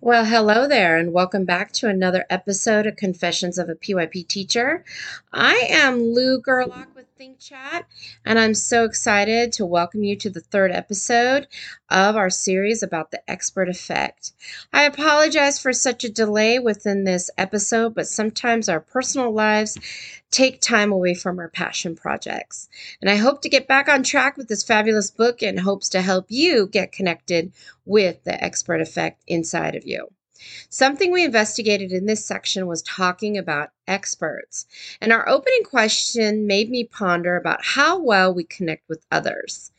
Well, hello there, and welcome back to another episode of Confessions of a PYP Teacher. I am Lou Gerlach with Think Chat, and I'm so excited to welcome you to the third episode of our series about the expert effect. I apologize for such a delay within this episode, but sometimes our personal lives take time away from our passion projects. And I hope to get back on track with this fabulous book and hopes to help you get connected with the expert effect inside of you. Something we investigated in this section was talking about experts. And our opening question made me ponder about how well we connect with others.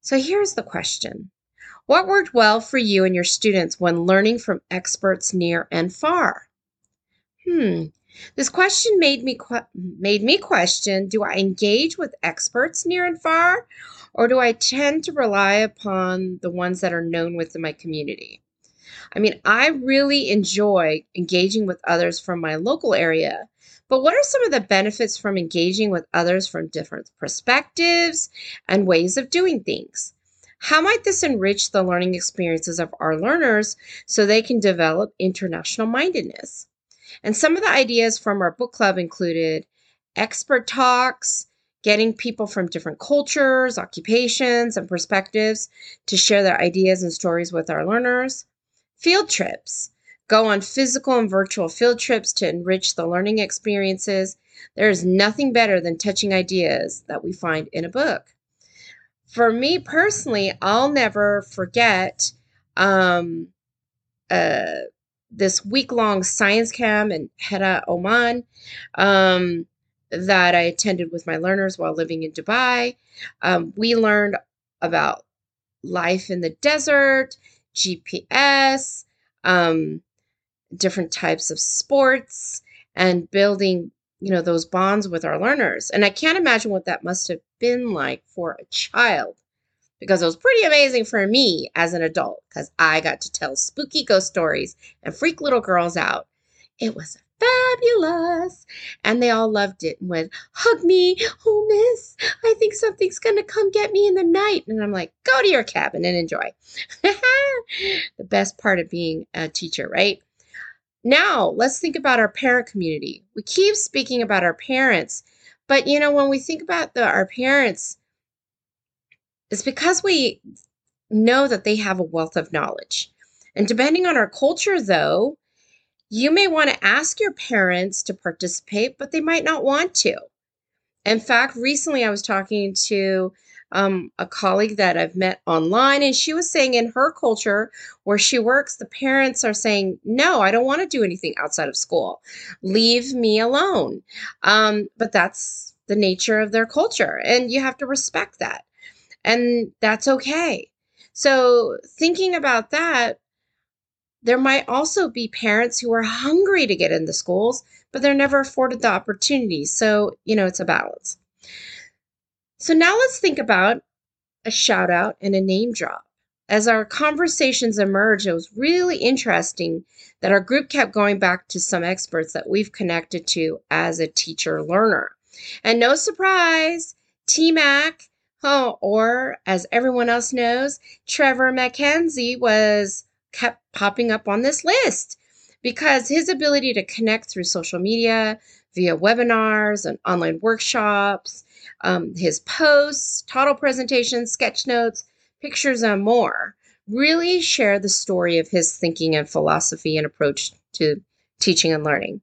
So here's the question What worked well for you and your students when learning from experts near and far? Hmm, this question made me made me question, do I engage with experts near and far or do I tend to rely upon the ones that are known within my community? I mean, I really enjoy engaging with others from my local area, but what are some of the benefits from engaging with others from different perspectives and ways of doing things? How might this enrich the learning experiences of our learners so they can develop international mindedness? And some of the ideas from our book club included expert talks, getting people from different cultures, occupations, and perspectives to share their ideas and stories with our learners, field trips, go on physical and virtual field trips to enrich the learning experiences. There is nothing better than touching ideas that we find in a book. For me personally, I'll never forget um, uh, this week long science camp in Jeddah, Oman, um, that I attended with my learners while living in Dubai. Um, we learned about life in the desert, GPS, um, different types of sports, and building you know those bonds with our learners. And I can't imagine what that must have been like for a child because it was pretty amazing for me as an adult because I got to tell spooky ghost stories and freak little girls out. It was fabulous. And they all loved it and went, Hug me. Oh, miss, I think something's to come get me in the night. And I'm like, Go to your cabin and enjoy. the best part of being a teacher, right? Now, let's think about our parent community. We keep speaking about our parents, but you know, when we think about the, our parents, it's because we know that they have a wealth of knowledge. And depending on our culture, though, you may want to ask your parents to participate, but they might not want to. In fact, recently I was talking to um, a colleague that I've met online, and she was saying in her culture where she works, the parents are saying, No, I don't want to do anything outside of school. Leave me alone. Um, but that's the nature of their culture, and you have to respect that. And that's okay. So, thinking about that, there might also be parents who are hungry to get into schools, but they're never afforded the opportunity. So, you know, it's a balance. So, now let's think about a shout out and a name drop. As our conversations emerged, it was really interesting that our group kept going back to some experts that we've connected to as a teacher learner. And no surprise, TMAC Oh, or as everyone else knows, Trevor MacKenzie was kept popping up on this list because his ability to connect through social media, via webinars and online workshops, um, his posts, title presentations, sketch notes, pictures, and more really share the story of his thinking and philosophy and approach to teaching and learning.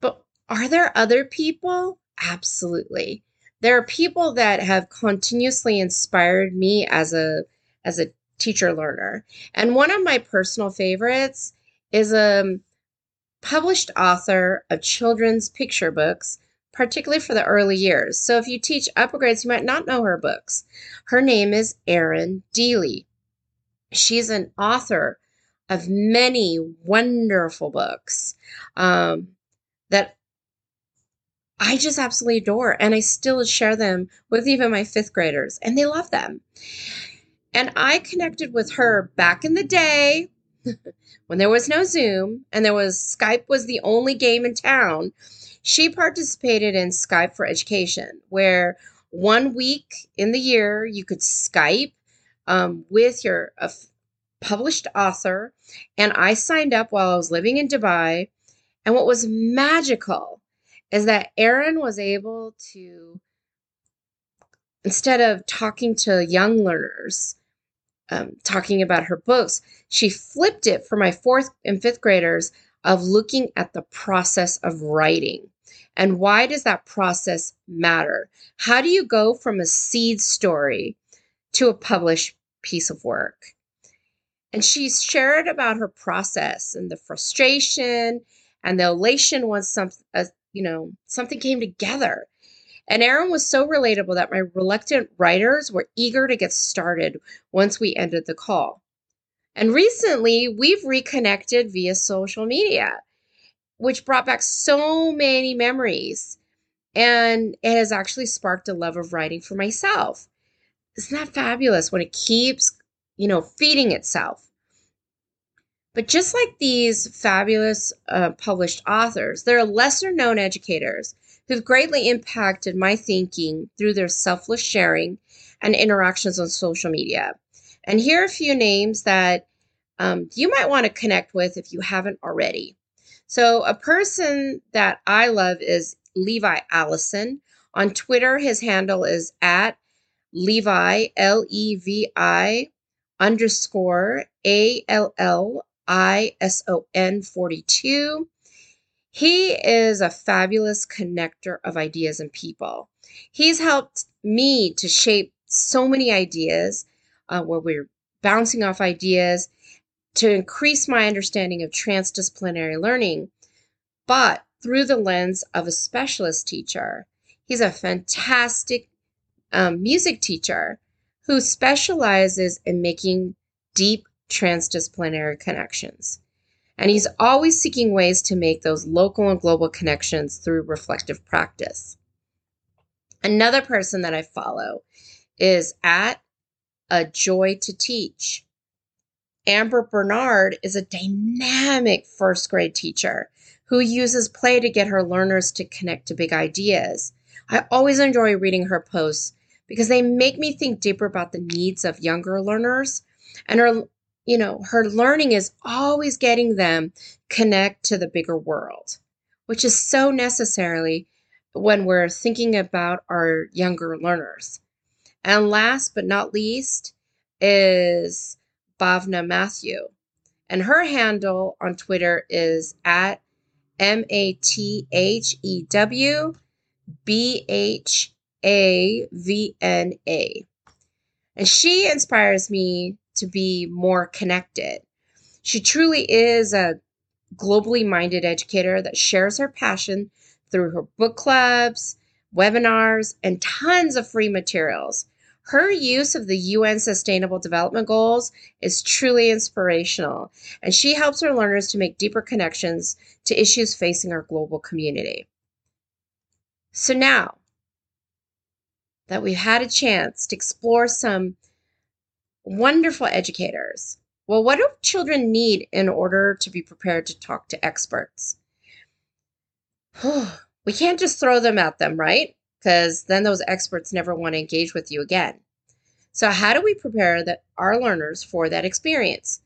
But are there other people? Absolutely there are people that have continuously inspired me as a as a teacher learner. And one of my personal favorites is a published author of children's picture books, particularly for the early years. So if you teach upper grades, you might not know her books. Her name is Erin Dealey. She's an author of many wonderful books um, that I just absolutely adore. And I still share them with even my fifth graders, and they love them. And I connected with her back in the day when there was no Zoom and there was Skype was the only game in town. She participated in Skype for Education, where one week in the year you could Skype um, with your uh, published author, and I signed up while I was living in Dubai. And what was magical is that Erin was able to, instead of talking to young learners, um, talking about her books, she flipped it for my fourth and fifth graders of looking at the process of writing. And why does that process matter? How do you go from a seed story to a published piece of work? And she shared about her process and the frustration and the elation once some, uh, you know, something came together. And Erin was so relatable that my reluctant writers were eager to get started once we ended the call. And recently, we've reconnected via social media, which brought back so many memories. And it has actually sparked a love of writing for myself. Isn't that fabulous when it keeps, you know, feeding itself? But just like these fabulous uh, published authors, there are lesser known educators who've greatly impacted my thinking through their selfless sharing and interactions on social media. And here are a few names that um, you might want to connect with if you haven't already. So, a person that I love is Levi Allison. On Twitter, his handle is at Levi, L E V I underscore A L L I S O N 42. He is a fabulous connector of ideas and people. He's helped me to shape so many ideas uh, where we're bouncing off ideas to increase my understanding of transdisciplinary learning, but through the lens of a specialist teacher. He's a fantastic um, music teacher who specializes in making deep transdisciplinary connections. And he's always seeking ways to make those local and global connections through reflective practice. Another person that I follow is at A Joy to Teach. Amber Bernard is a dynamic first grade teacher who uses play to get her learners to connect to big ideas. I always enjoy reading her posts because they make me think deeper about the needs of younger learners and her you know, her learning is always getting them connect to the bigger world, which is so necessarily when we're thinking about our younger learners. And last but not least is Bhavna Mathew. And her handle on Twitter is at M A T H E W B H A V N A. And she inspires me to be more connected. She truly is a globally minded educator that shares her passion through her book clubs, webinars, and tons of free materials. Her use of the UN Sustainable Development Goals is truly inspirational, and she helps her learners to make deeper connections to issues facing our global community. So now that we've had a chance to explore some wonderful educators. Well, what do children need in order to be prepared to talk to experts? we can't just throw them at them, right? Because then those experts never want to engage with you again. So, how do we prepare the, our learners for that experience?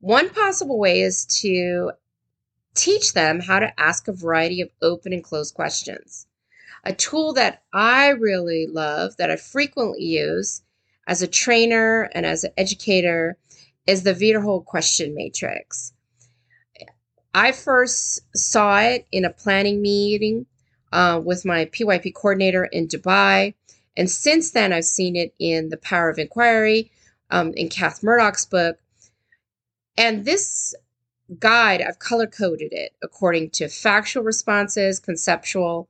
One possible way is to teach them how to ask a variety of open and closed questions. A tool that I really love, that I frequently use, as a trainer and as an educator is the Wiederhold question matrix. I first saw it in a planning meeting uh, with my PYP coordinator in Dubai. And since then, I've seen it in The Power of Inquiry, um, in Kath Murdoch's book. And this guide, I've color coded it according to factual responses, conceptual,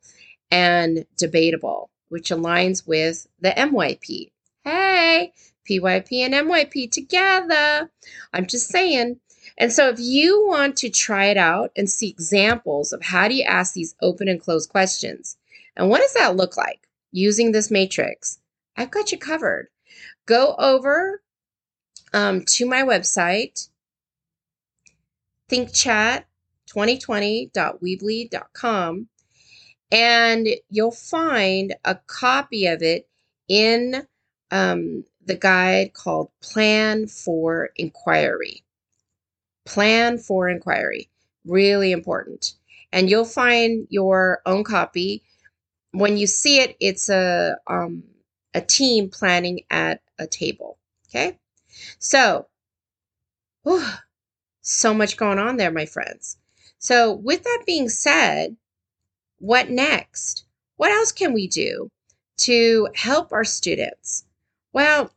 and debatable, which aligns with the MYP. Hey, PYP and MYP together. I'm just saying. And so if you want to try it out and see examples of how do you ask these open and closed questions, and what does that look like using this matrix, I've got you covered. Go over um, to my website, thinkchat2020.weebly.com, and you'll find a copy of it in um, the guide called Plan for Inquiry. Plan for Inquiry. Really important. And you'll find your own copy. When you see it, it's a um, a team planning at a table. Okay. So, whew, so much going on there, my friends. So, with that being said, what next? What else can we do to help our students? Well,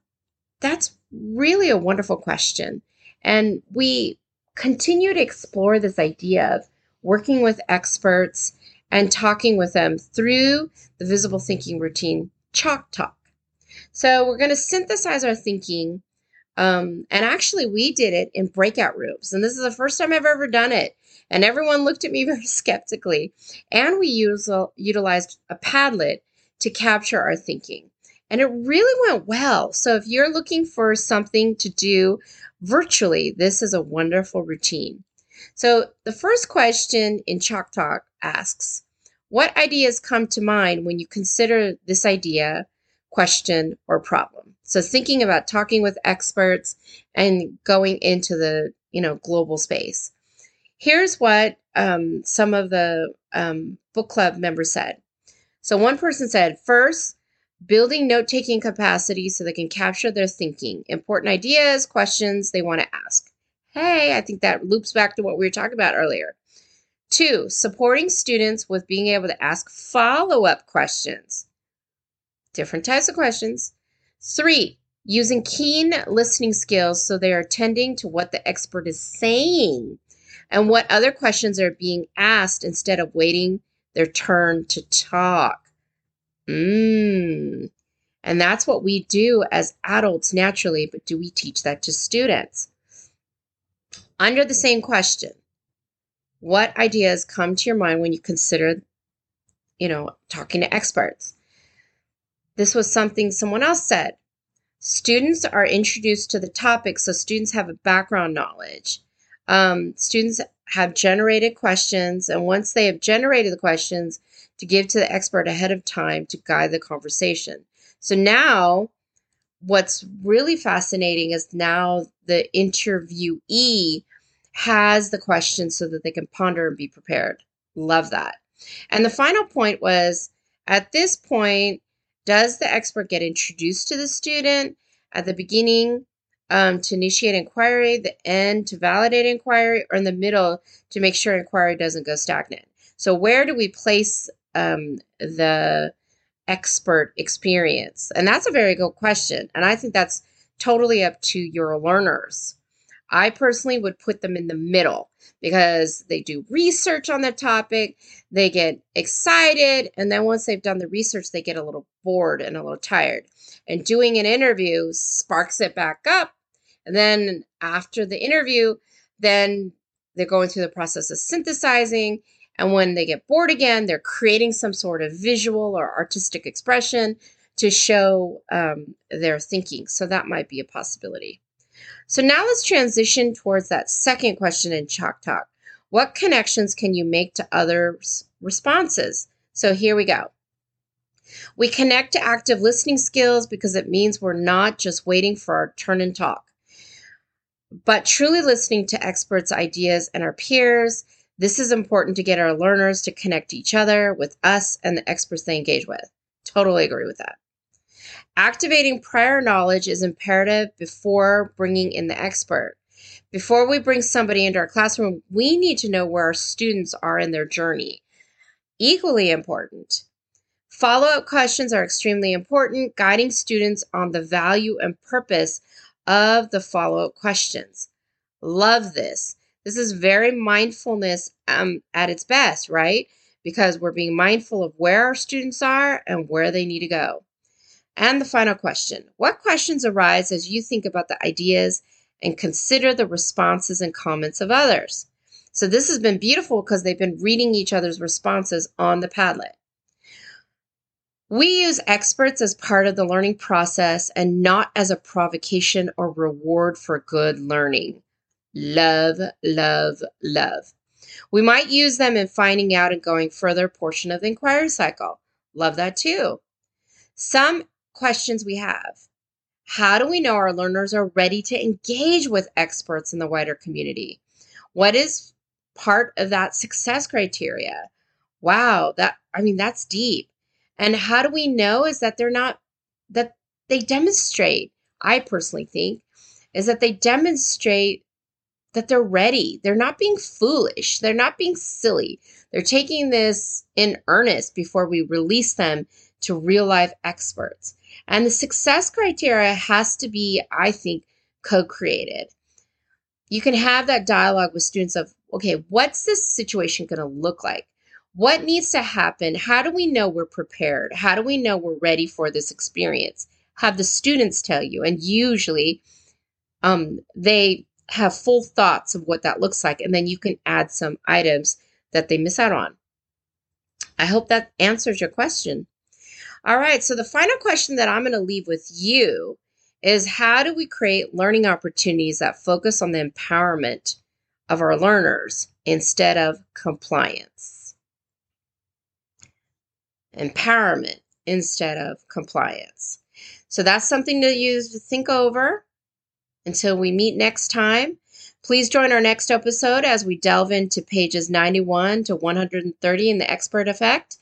that's really a wonderful question. And we continue to explore this idea of working with experts and talking with them through the visible thinking routine chalk talk. So we're going to synthesize our thinking. Um, and actually, we did it in breakout rooms. And this is the first time I've ever done it. And everyone looked at me very skeptically. And we used, utilized a Padlet to capture our thinking. And it really went well. So if you're looking for something to do virtually, this is a wonderful routine. So the first question in Chalk Talk asks, what ideas come to mind when you consider this idea, question, or problem? So thinking about talking with experts and going into the you know global space. Here's what um, some of the um, book club members said. So one person said, first, building note taking capacity so they can capture their thinking, important ideas, questions they want to ask. Hey, I think that loops back to what we were talking about earlier. Two, supporting students with being able to ask follow up questions, different types of questions. Three, using keen listening skills so they are attending to what the expert is saying and what other questions are being asked instead of waiting their turn to talk. Mm. And that's what we do as adults naturally, but do we teach that to students? Under the same question, what ideas come to your mind when you consider, you know, talking to experts? This was something someone else said. Students are introduced to the topic, so students have a background knowledge. Um, students have generated questions, and once they have generated the questions, to give to the expert ahead of time to guide the conversation. So now, what's really fascinating is now the interviewee has the questions so that they can ponder and be prepared. Love that. And the final point was at this point, does the expert get introduced to the student at the beginning um, to initiate inquiry, the end to validate inquiry, or in the middle to make sure inquiry doesn't go stagnant? So, where do we place um, the expert experience? And that's a very good question. And I think that's totally up to your learners. I personally would put them in the middle because they do research on the topic, they get excited, and then once they've done the research, they get a little bored and a little tired. And doing an interview sparks it back up. And then after the interview, then they're going through the process of synthesizing and when they get bored again, they're creating some sort of visual or artistic expression to show um, their thinking. So that might be a possibility. So now let's transition towards that second question in Chalk Talk. What connections can you make to others' responses? So here we go. We connect to active listening skills because it means we're not just waiting for our turn and talk, but truly listening to experts' ideas and our peers this is important to get our learners to connect each other with us and the experts they engage with. Totally agree with that. Activating prior knowledge is imperative before bringing in the expert. Before we bring somebody into our classroom, we need to know where our students are in their journey. Equally important, follow up questions are extremely important, guiding students on the value and purpose of the follow up questions. Love this. This is very mindfulness um, at its best, right? Because we're being mindful of where our students are and where they need to go. And the final question What questions arise as you think about the ideas and consider the responses and comments of others? So, this has been beautiful because they've been reading each other's responses on the Padlet. We use experts as part of the learning process and not as a provocation or reward for good learning. Love, love, love. We might use them in finding out and going further portion of the inquiry cycle. Love that too. Some questions we have. How do we know our learners are ready to engage with experts in the wider community? What is part of that success criteria? Wow, that I mean that's deep. And how do we know is that they're not that they demonstrate, I personally think, is that they demonstrate that they're ready. They're not being foolish. They're not being silly. They're taking this in earnest before we release them to real life experts. And the success criteria has to be, I think, co created. You can have that dialogue with students of, okay, what's this situation going to look like? What needs to happen? How do we know we're prepared? How do we know we're ready for this experience? Have the students tell you. And usually um, they have full thoughts of what that looks like. And then you can add some items that they miss out on. I hope that answers your question. All right, so the final question that I'm going to leave with you is how do we create learning opportunities that focus on the empowerment of our learners instead of compliance? Empowerment instead of compliance. So that's something to use to think over until we meet next time. Please join our next episode as we delve into pages 91 to 130 in the expert effect.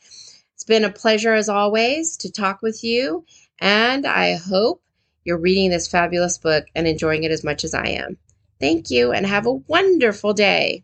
It's been a pleasure as always to talk with you, and I hope you're reading this fabulous book and enjoying it as much as I am. Thank you and have a wonderful day.